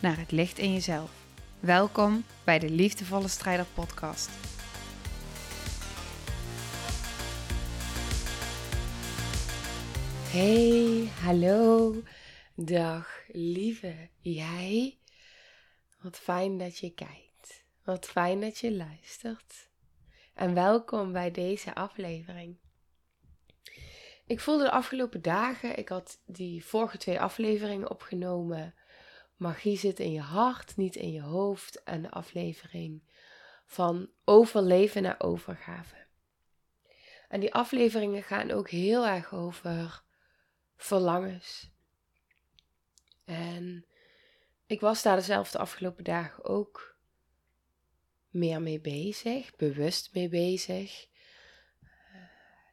naar het licht in jezelf. Welkom bij de Liefdevolle Strijder Podcast. Hey, hallo, dag lieve jij. Wat fijn dat je kijkt. Wat fijn dat je luistert. En welkom bij deze aflevering. Ik voelde de afgelopen dagen, ik had die vorige twee afleveringen opgenomen. Magie zit in je hart, niet in je hoofd. En de aflevering van overleven naar overgave. En die afleveringen gaan ook heel erg over verlangens. En ik was daar dezelfde afgelopen dagen ook meer mee bezig, bewust mee bezig.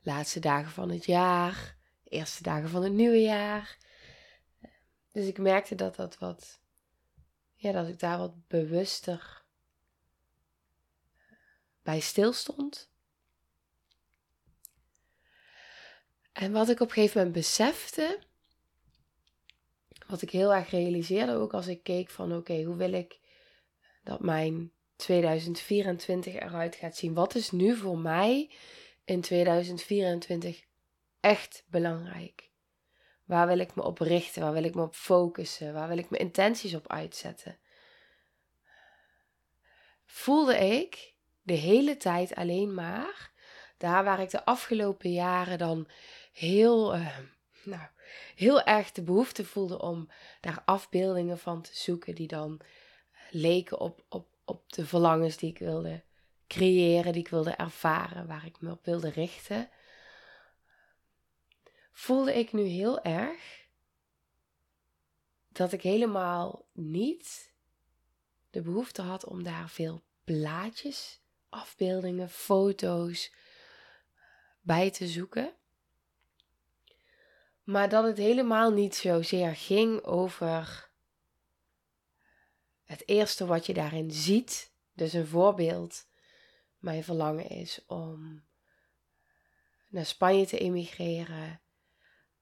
Laatste dagen van het jaar, eerste dagen van het nieuwe jaar. Dus ik merkte dat dat wat, ja, dat ik daar wat bewuster bij stilstond. En wat ik op een gegeven moment besefte, wat ik heel erg realiseerde ook als ik keek van oké, hoe wil ik dat mijn 2024 eruit gaat zien? Wat is nu voor mij in 2024 echt belangrijk? Waar wil ik me op richten? Waar wil ik me op focussen? Waar wil ik mijn intenties op uitzetten? Voelde ik de hele tijd alleen maar daar waar ik de afgelopen jaren dan heel, uh, nou, heel erg de behoefte voelde om daar afbeeldingen van te zoeken die dan leken op, op, op de verlangens die ik wilde creëren, die ik wilde ervaren, waar ik me op wilde richten, voelde ik nu heel erg dat ik helemaal niet de behoefte had om daar veel plaatjes, afbeeldingen, foto's bij te zoeken. Maar dat het helemaal niet zozeer ging over het eerste wat je daarin ziet. Dus een voorbeeld. Mijn verlangen is om naar Spanje te emigreren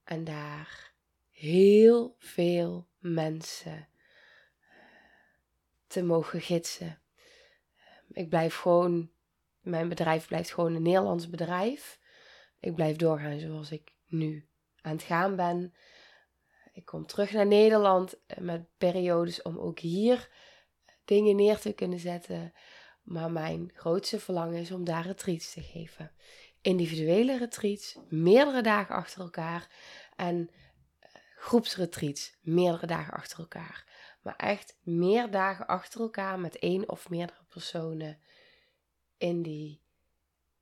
en daar heel veel mensen te mogen gidsen. Ik blijf gewoon, mijn bedrijf blijft gewoon een Nederlands bedrijf. Ik blijf doorgaan zoals ik nu aan het gaan ben. Ik kom terug naar Nederland met periodes om ook hier dingen neer te kunnen zetten. Maar mijn grootste verlangen is om daar retreats te geven. Individuele retreats, meerdere dagen achter elkaar. En eh, groepsretreats, meerdere dagen achter elkaar. Maar echt meer dagen achter elkaar met één of meerdere personen in die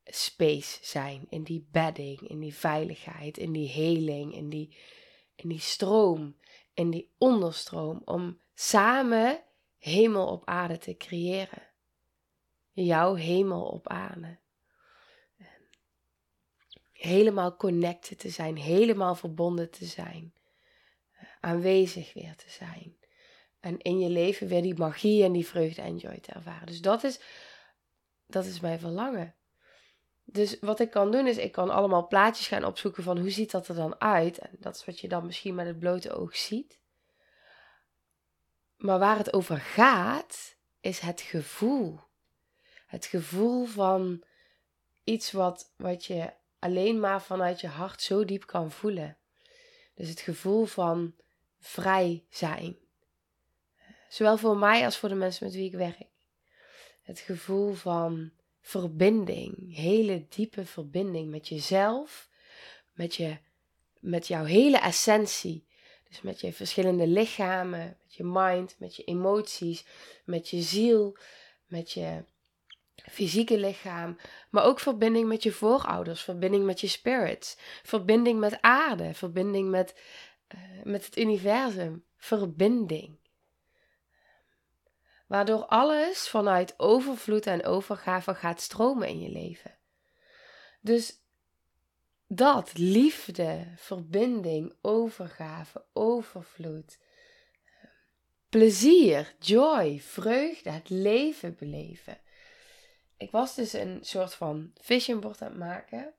space zijn, in die bedding, in die veiligheid, in die heling, in die, in die stroom, in die onderstroom, om samen hemel op aarde te creëren. Jouw hemel op aarde. Helemaal connected te zijn, helemaal verbonden te zijn, aanwezig weer te zijn. En in je leven weer die magie en die vreugde en joy te ervaren. Dus dat is, dat is mijn verlangen. Dus wat ik kan doen is, ik kan allemaal plaatjes gaan opzoeken van hoe ziet dat er dan uit. En dat is wat je dan misschien met het blote oog ziet. Maar waar het over gaat, is het gevoel. Het gevoel van iets wat, wat je alleen maar vanuit je hart zo diep kan voelen. Dus het gevoel van vrij zijn. Zowel voor mij als voor de mensen met wie ik werk. Het gevoel van verbinding, hele diepe verbinding met jezelf, met, je, met jouw hele essentie. Dus met je verschillende lichamen, met je mind, met je emoties, met je ziel, met je fysieke lichaam, maar ook verbinding met je voorouders, verbinding met je spirits, verbinding met aarde, verbinding met, uh, met het universum, verbinding. Waardoor alles vanuit overvloed en overgave gaat stromen in je leven. Dus dat, liefde, verbinding, overgave, overvloed, plezier, joy, vreugde, het leven beleven. Ik was dus een soort van vision board aan het maken.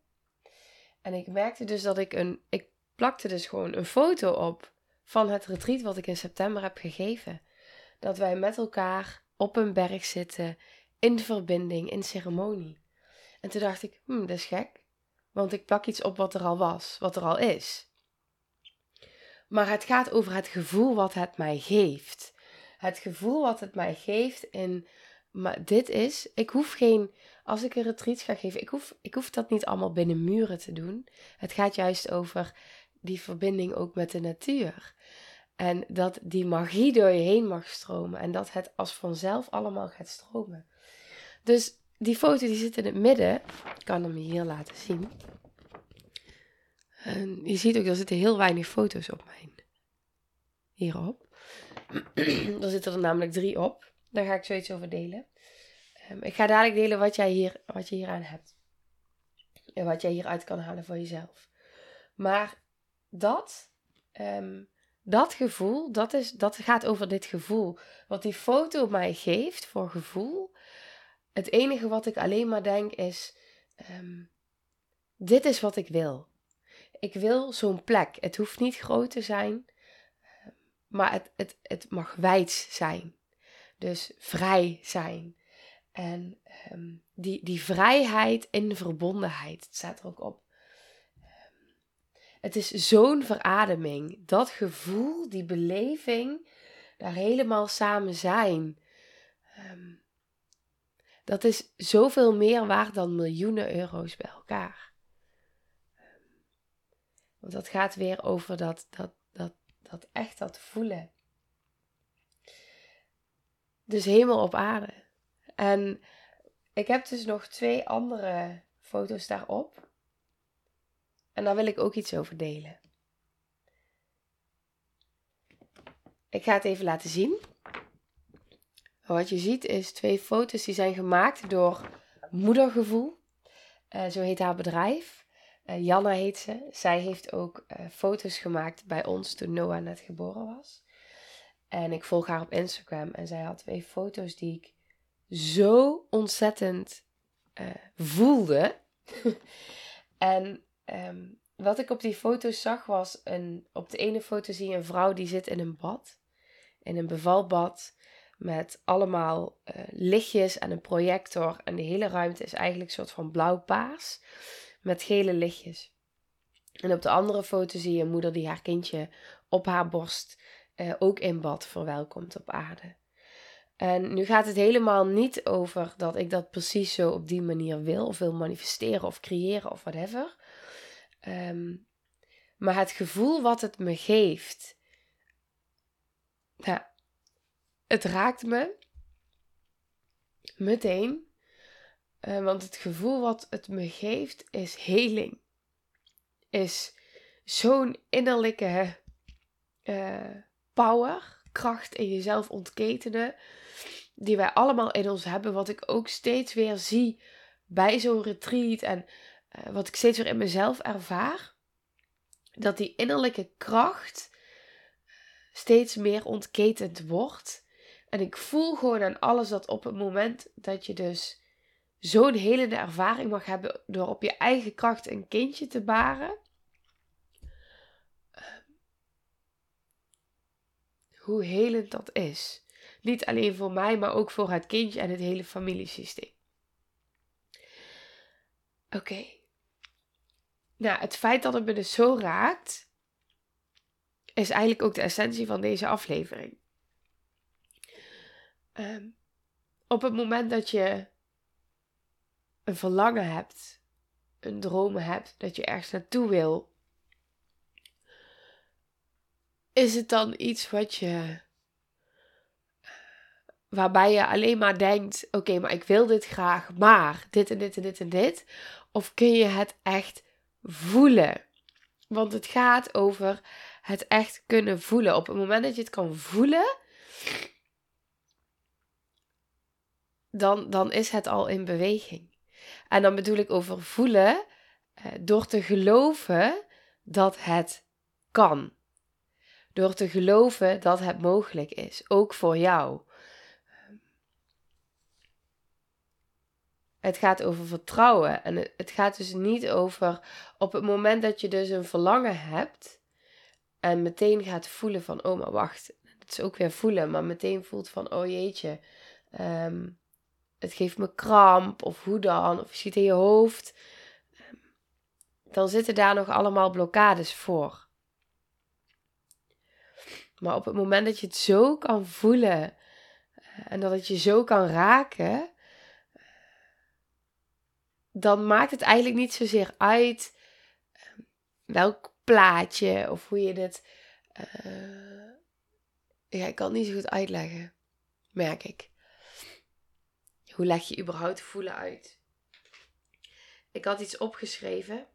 En ik merkte dus dat ik een. Ik plakte dus gewoon een foto op van het retreat wat ik in september heb gegeven. Dat wij met elkaar op een berg zitten, in verbinding, in ceremonie. En toen dacht ik, hmm, dat is gek. Want ik plak iets op wat er al was, wat er al is. Maar het gaat over het gevoel wat het mij geeft. Het gevoel wat het mij geeft in, maar dit is, ik hoef geen, als ik een retreat ga geven, ik hoef, ik hoef dat niet allemaal binnen muren te doen. Het gaat juist over die verbinding ook met de natuur. En dat die magie door je heen mag stromen. En dat het als vanzelf allemaal gaat stromen. Dus die foto die zit in het midden. Ik kan hem hier laten zien. En je ziet ook, er zitten heel weinig foto's op mijn. Hierop. er zitten er namelijk drie op. Daar ga ik zoiets over delen. Um, ik ga dadelijk delen wat, jij hier, wat je hier aan hebt. En wat jij hieruit kan halen voor jezelf. Maar dat, um, dat gevoel, dat, is, dat gaat over dit gevoel. Wat die foto mij geeft voor gevoel. Het enige wat ik alleen maar denk is: um, dit is wat ik wil. Ik wil zo'n plek. Het hoeft niet groot te zijn, maar het, het, het mag wijd zijn. Dus vrij zijn. En um, die, die vrijheid in verbondenheid, het staat er ook op. Het is zo'n verademing. Dat gevoel, die beleving, daar helemaal samen zijn. Um, dat is zoveel meer waard dan miljoenen euro's bij elkaar. Want dat gaat weer over dat, dat, dat, dat echt dat voelen. Dus hemel op aarde. En ik heb dus nog twee andere foto's daarop. En daar wil ik ook iets over delen. Ik ga het even laten zien. Wat je ziet is twee foto's die zijn gemaakt door Moedergevoel. Uh, zo heet haar bedrijf. Uh, Janna heet ze. Zij heeft ook uh, foto's gemaakt bij ons toen Noah net geboren was. En ik volg haar op Instagram. En zij had twee foto's die ik zo ontzettend voelde. en Ehm, wat ik op die foto's zag was een. Op de ene foto zie je een vrouw die zit in een bad. In een bevalbad. Met allemaal uh, lichtjes en een projector. En de hele ruimte is eigenlijk een soort van blauw-paars. Met gele lichtjes. En op de andere foto zie je een moeder die haar kindje op haar borst uh, ook in bad verwelkomt op aarde. En nu gaat het helemaal niet over dat ik dat precies zo op die manier wil, of wil manifesteren of creëren of whatever. Um, maar het gevoel wat het me geeft, ja, het raakt me meteen. Uh, want het gevoel wat het me geeft is heling. Is zo'n innerlijke uh, power, kracht in jezelf ontketenen. Die wij allemaal in ons hebben. Wat ik ook steeds weer zie bij zo'n retreat. En eh, wat ik steeds weer in mezelf ervaar, dat die innerlijke kracht steeds meer ontketend wordt. En ik voel gewoon aan alles dat op het moment dat je dus zo'n helende ervaring mag hebben door op je eigen kracht een kindje te baren. Hoe helend dat is. Niet alleen voor mij, maar ook voor het kindje en het hele familiesysteem. Oké. Nou, het feit dat het me dus zo raakt, is eigenlijk ook de essentie van deze aflevering. Ehm, op het moment dat je een verlangen hebt, een droom hebt, dat je ergens naartoe wil, is het dan iets wat je. waarbij je alleen maar denkt: oké, maar ik wil dit graag, maar dit en dit en dit en dit? Of kun je het echt voelen. Want het gaat over het echt kunnen voelen. Op het moment dat je het kan voelen, dan, dan is het al in beweging. En dan bedoel ik over voelen eh, door te geloven dat het kan. Door te geloven dat het mogelijk is, ook voor jou. Het gaat over vertrouwen. En het gaat dus niet over op het moment dat je dus een verlangen hebt. En meteen gaat voelen van, oh maar wacht. Het is ook weer voelen, maar meteen voelt van, oh jeetje. Ehm, het geeft me kramp. Of hoe dan. Of je schiet in je hoofd. Dan zitten daar nog allemaal blokkades voor. Maar op het moment dat je het zo kan voelen. En dat het je zo kan raken dan maakt het eigenlijk niet zozeer uit ehm, welk plaatje of hoe je. Uh, ja, ik kan het niet zo goed uitleggen, merk ik. Hoe leg je überhaupt voelen uit? Ik had iets opgeschreven.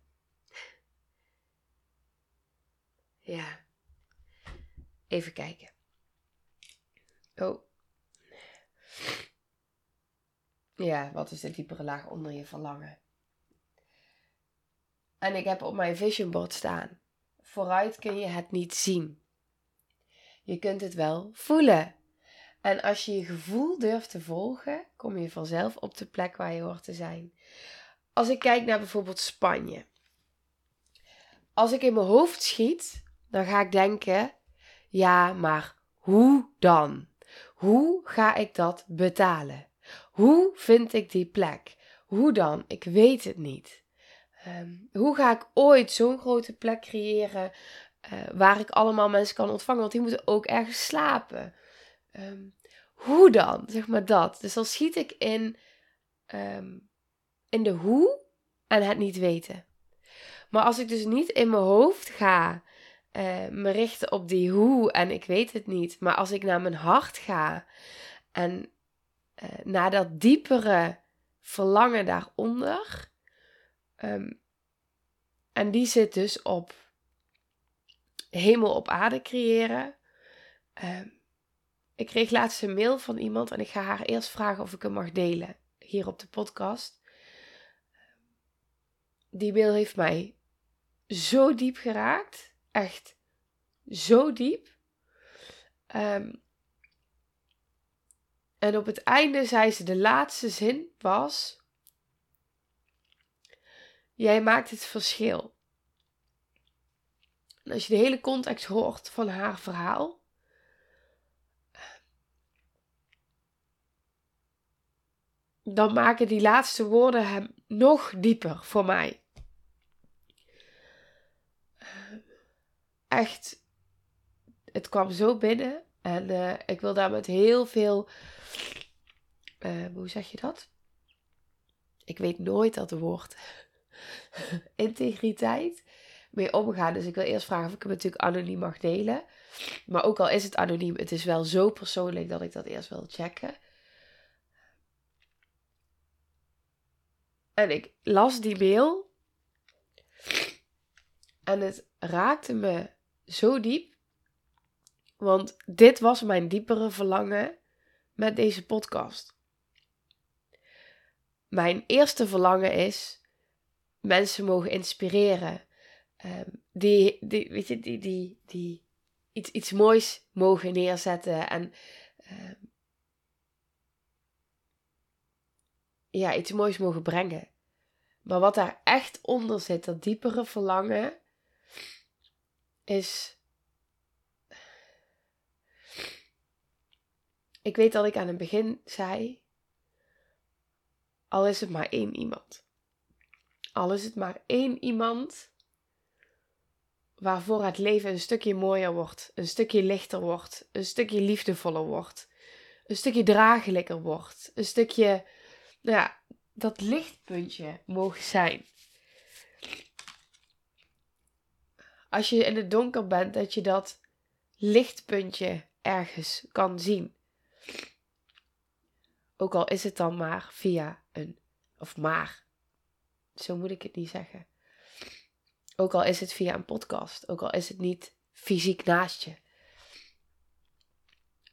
Ja. Even kijken. Oh. Ja, wat is de diepere laag onder je verlangen? En ik heb op mijn vision board staan. Vooruit kun je het niet zien. Je kunt het wel voelen. En als je je gevoel durft te volgen, kom je vanzelf op de plek waar je hoort te zijn. Als ik kijk naar bijvoorbeeld Spanje. Als ik in mijn hoofd schiet, dan ga ik denken: ja, maar hoe dan? Hoe ga ik dat betalen? Hoe vind ik die plek? Hoe dan? Ik weet het niet. Ehm, hoe ga ik ooit zo'n grote plek creëren uh, waar ik allemaal mensen kan ontvangen? Want die moeten ook ergens slapen. Ehm, hoe dan? Zeg maar dat. Dus dan schiet ik in, ehm, in de hoe en het niet weten. Maar als ik dus niet in mijn hoofd ga uh, me richten op die hoe en ik weet het niet, maar als ik naar mijn hart ga en uh, naar dat diepere verlangen daaronder. Um, en die zit dus op hemel op aarde creëren. Um, ik kreeg laatst een mail van iemand en ik ga haar eerst vragen of ik hem mag delen hier op de podcast. Die mail heeft mij zo diep geraakt. Echt zo diep. Um, en op het einde zei ze, de laatste zin was: Jij maakt het verschil. En als je de hele context hoort van haar verhaal, dan maken die laatste woorden hem nog dieper voor mij. Echt, het kwam zo binnen en uh, ik wil daar met heel veel uh, hoe zeg je dat? Ik weet nooit dat woord integriteit mee omgaan. Dus ik wil eerst vragen of ik hem natuurlijk anoniem mag delen. Maar ook al is het anoniem, het is wel zo persoonlijk dat ik dat eerst wil checken. En ik las die mail. En het raakte me zo diep. Want dit was mijn diepere verlangen met deze podcast mijn eerste verlangen is mensen mogen inspireren. Ehm, die, die, weet je, die, die, die iets, iets moois mogen neerzetten en uh, ja, iets moois mogen brengen. Maar wat daar echt onder zit, dat diepere verlangen, is. Ik weet dat ik aan het begin zei al is het maar één iemand. Al is het maar één iemand waarvoor het leven een stukje mooier wordt, een stukje lichter wordt, een stukje liefdevoller wordt, een stukje draaglijker wordt, een stukje, nou ja, dat lichtpuntje mogen zijn. Als je in het donker bent, dat je dat lichtpuntje ergens kan zien. Ook al is het dan maar via een, of maar, zo moet ik het niet zeggen. Ook al is het via een podcast, ook al is het niet fysiek naast je.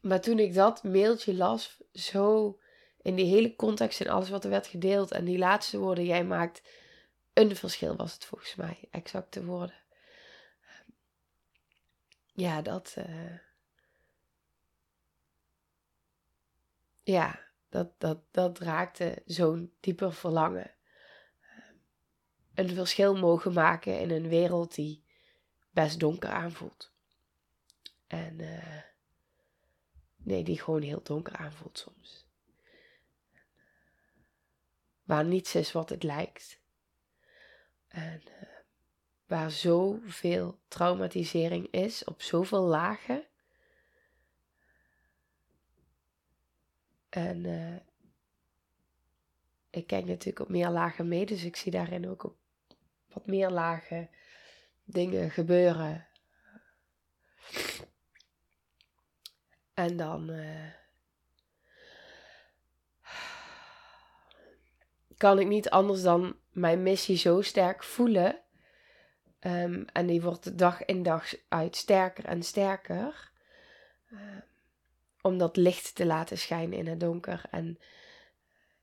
Maar toen ik dat mailtje las, zo in die hele context en alles wat er werd gedeeld en die laatste woorden, jij maakt een verschil, was het volgens mij, exacte woorden. Ja, dat. Uh, ja, dat, dat, dat raakte zo'n dieper verlangen. Een verschil mogen maken in een wereld die best donker aanvoelt. En uh, nee, die gewoon heel donker aanvoelt soms. Waar niets is wat het lijkt. En uh, waar zoveel traumatisering is op zoveel lagen. En uh, ik kijk natuurlijk op meer lagen mee, dus ik zie daarin ook op wat meer lagen dingen gebeuren. En dan uh, kan ik niet anders dan mijn missie zo sterk voelen. Um, en die wordt dag in dag uit sterker en sterker. Uh, om dat licht te laten schijnen in het donker en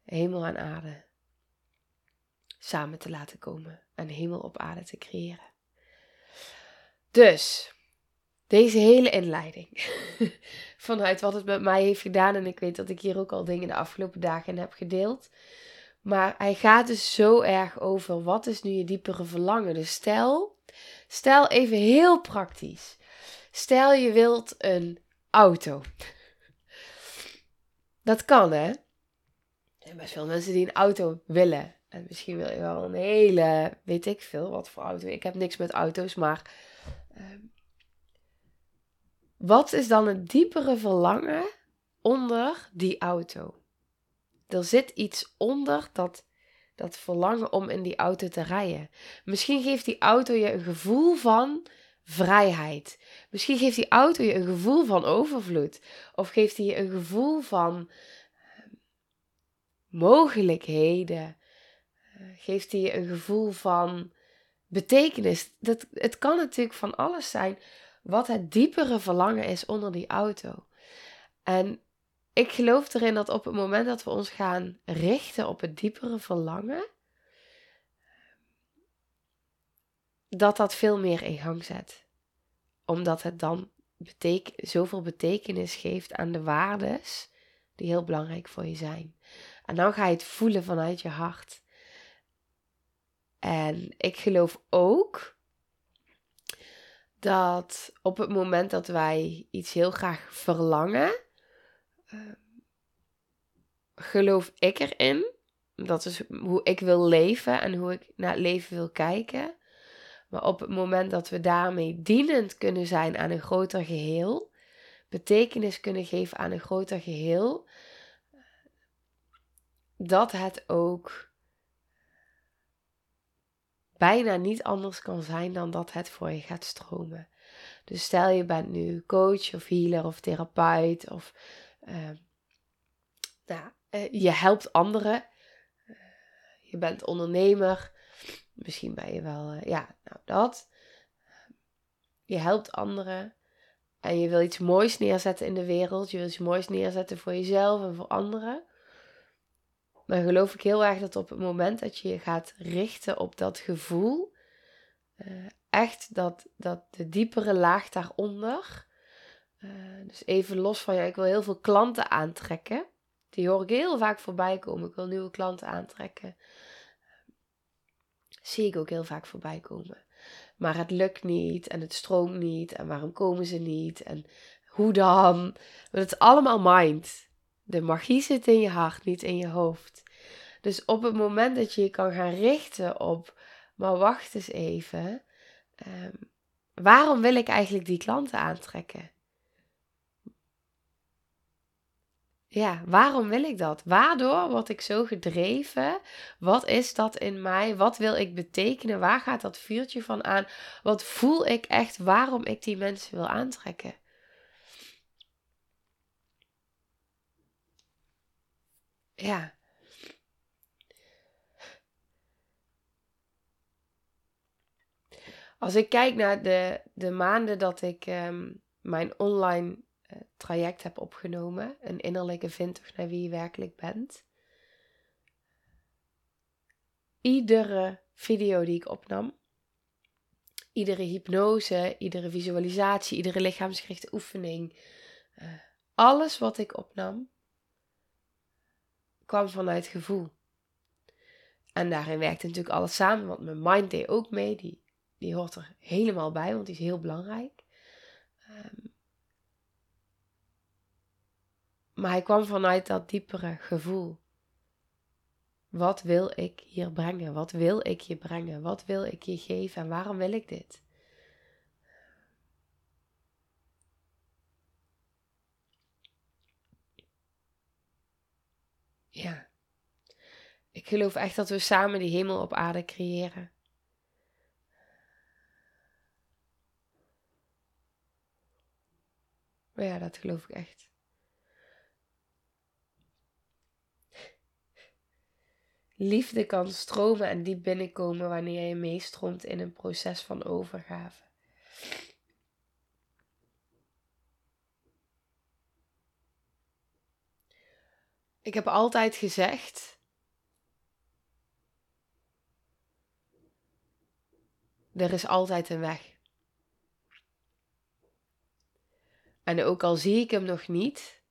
hemel en aarde samen te laten komen en hemel op aarde te creëren. Dus, deze hele inleiding vanuit wat het met mij heeft gedaan, en ik weet dat ik hier ook al dingen de afgelopen dagen in heb gedeeld, maar hij gaat dus zo erg over wat is nu je diepere verlangen. Dus stel, stel even heel praktisch. Stel je wilt een auto. Dat kan hè. Er zijn best veel mensen die een auto willen. En misschien wil je wel een hele, weet ik veel, wat voor auto. Ik heb niks met auto's, maar uh, wat is dan het diepere verlangen onder die auto? Er zit iets onder dat, dat verlangen om in die auto te rijden. Misschien geeft die auto je een gevoel van vrijheid. Misschien geeft die auto je een gevoel van overvloed. Of geeft hij je een gevoel van uh, mogelijkheden geeft hij je een gevoel van betekenis. Dat, het kan natuurlijk van alles zijn wat het diepere verlangen is onder die auto. En ik geloof erin dat op het moment dat we ons gaan richten op het diepere verlangen, dat dat veel meer in gang zet. Omdat het dan zoveel betekenis geeft aan de waardes die heel belangrijk voor je zijn. En dan ga je het voelen vanuit je hart. En ik geloof ook dat op het moment dat wij iets heel graag verlangen, geloof ik erin. Dat is hoe ik wil leven en hoe ik naar het leven wil kijken. Maar op het moment dat we daarmee dienend kunnen zijn aan een groter geheel, betekenis kunnen geven aan een groter geheel, dat het ook bijna niet anders kan zijn dan dat het voor je gaat stromen. Dus stel je bent nu coach of healer of therapeut of uh, nou, uh, je helpt anderen. Uh, je bent ondernemer. Misschien ben je wel, eh, ja, nou dat. Je helpt anderen. En je wil iets moois neerzetten in de wereld. Je wil iets moois neerzetten voor jezelf en voor anderen. Maar geloof ik heel erg dat op het moment dat je je gaat richten op dat gevoel, echt dat, dat de diepere laag daaronder, uh, dus even los van ja, ik wil heel veel klanten aantrekken. Die hoor ik heel vaak voorbij komen. Ik wil nieuwe klanten aantrekken. Zie ik ook heel vaak voorbij komen. Maar het lukt niet en het stroomt niet en waarom komen ze niet en hoe dan? Want het is allemaal mind. De magie zit in je hart, niet in je hoofd. Dus op het moment dat je je kan gaan richten op, maar wacht eens even, um, waarom wil ik eigenlijk die klanten aantrekken? Ja, waarom wil ik dat? Waardoor word ik zo gedreven? Wat is dat in mij? Wat wil ik betekenen? Waar gaat dat vuurtje van aan? Wat voel ik echt waarom ik die mensen wil aantrekken? Ja. Als ik kijk naar de, de maanden dat ik um, mijn online traject heb opgenomen. Een innerlijke vindtocht naar wie je werkelijk bent. Iedere video die ik opnam, iedere hypnose, iedere visualisatie, iedere lichaamsgerichte oefening, uh, alles wat ik opnam, kwam vanuit gevoel. En daarin werkte natuurlijk alles samen, want mijn mind deed ook mee. Die, die hoort er helemaal bij, want die is heel belangrijk. Um, maar hij kwam vanuit dat diepere gevoel. Wat wil ik hier brengen? Wat wil ik je brengen? Wat wil ik je geven en waarom wil ik dit? Ja. Ik geloof echt dat we samen die hemel op aarde creëren. Ja, dat geloof ik echt. Liefde kan stromen en diep binnenkomen wanneer je meestroomt in een proces van overgave. Ik heb altijd gezegd. Er is altijd een weg. En ook al zie ik hem nog niet,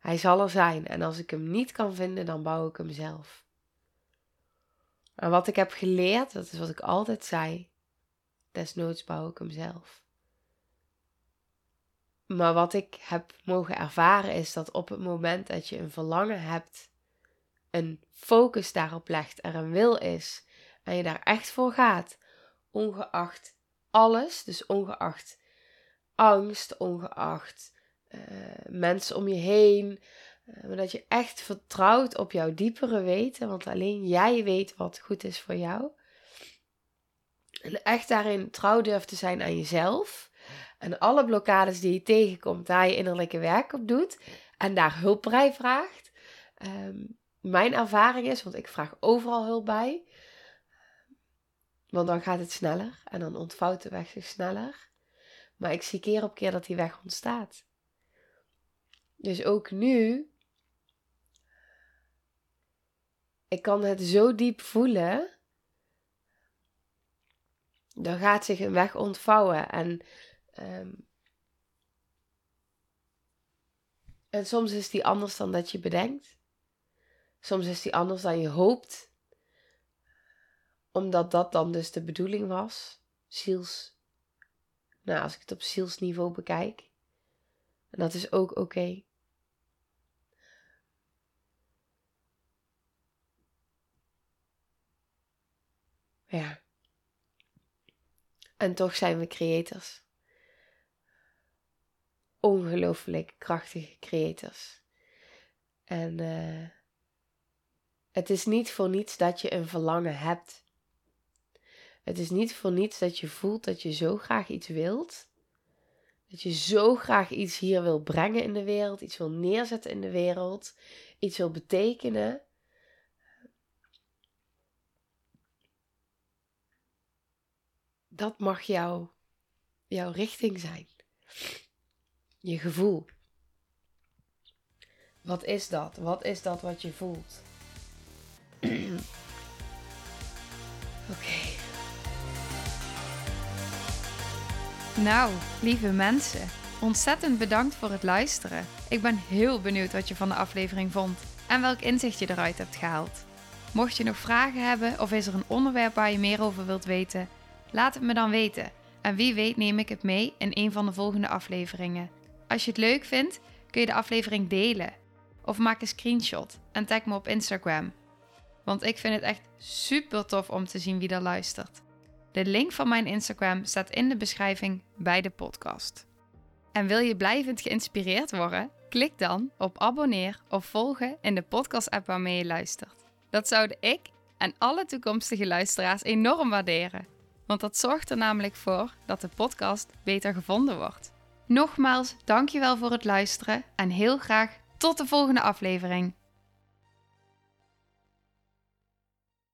hij zal er zijn en als ik hem niet kan vinden, dan bouw ik hem zelf. En wat ik heb geleerd, dat is wat ik altijd zei, desnoods bouw ik hem zelf. Maar wat ik heb mogen ervaren is dat op het moment dat je een verlangen hebt, een focus daarop legt, er een wil is en je daar echt voor gaat, ongeacht alles, dus ongeacht angst, ongeacht uh, mensen om je heen. Uh, maar dat je echt vertrouwt op jouw diepere weten, want alleen jij weet wat goed is voor jou. En echt daarin trouw durft te zijn aan jezelf. En alle blokkades die je tegenkomt, daar je innerlijke werk op doet. En daar hulp bij vraagt. Um, mijn ervaring is, want ik vraag overal hulp bij. Want dan gaat het sneller en dan ontvouwt de weg zich sneller. Maar ik zie keer op keer dat die weg ontstaat. Dus ook nu, ik kan het zo diep voelen, dan gaat zich een weg ontvouwen. En, um, en soms is die anders dan dat je bedenkt. Soms is die anders dan je hoopt. Omdat dat dan dus de bedoeling was. Ziels. Nou, als ik het op zielsniveau bekijk. En dat is ook oké. Ja. En toch zijn we creators. Ongelooflijk krachtige creators. En uh, het is niet voor niets dat je een verlangen hebt. Het is niet voor niets dat je voelt dat je zo graag iets wilt. Dat je zo graag iets hier wil brengen in de wereld, iets wil neerzetten in de wereld, iets wil betekenen. Dat mag jou, jouw richting zijn. Je gevoel. Wat is dat? Wat is dat wat je voelt? Oké. Nou, lieve mensen, ontzettend bedankt voor het luisteren. Ik ben heel benieuwd wat je van de aflevering vond en welk inzicht je eruit hebt gehaald. Mocht je nog vragen hebben of is er een onderwerp waar je meer over wilt weten, Laat het me dan weten. En wie weet neem ik het mee in een van de volgende afleveringen. Als je het leuk vindt, kun je de aflevering delen. Of maak een screenshot en tag me op Instagram. Want ik vind het echt super tof om te zien wie er luistert. De link van mijn Instagram staat in de beschrijving bij de podcast. En wil je blijvend geïnspireerd worden? Klik dan op abonneer of volgen in de podcast-app waarmee je luistert. Dat zouden ik en alle toekomstige luisteraars enorm waarderen want dat zorgt er namelijk voor dat de podcast beter gevonden wordt. Nogmaals, dankjewel voor het luisteren en heel graag tot de volgende aflevering.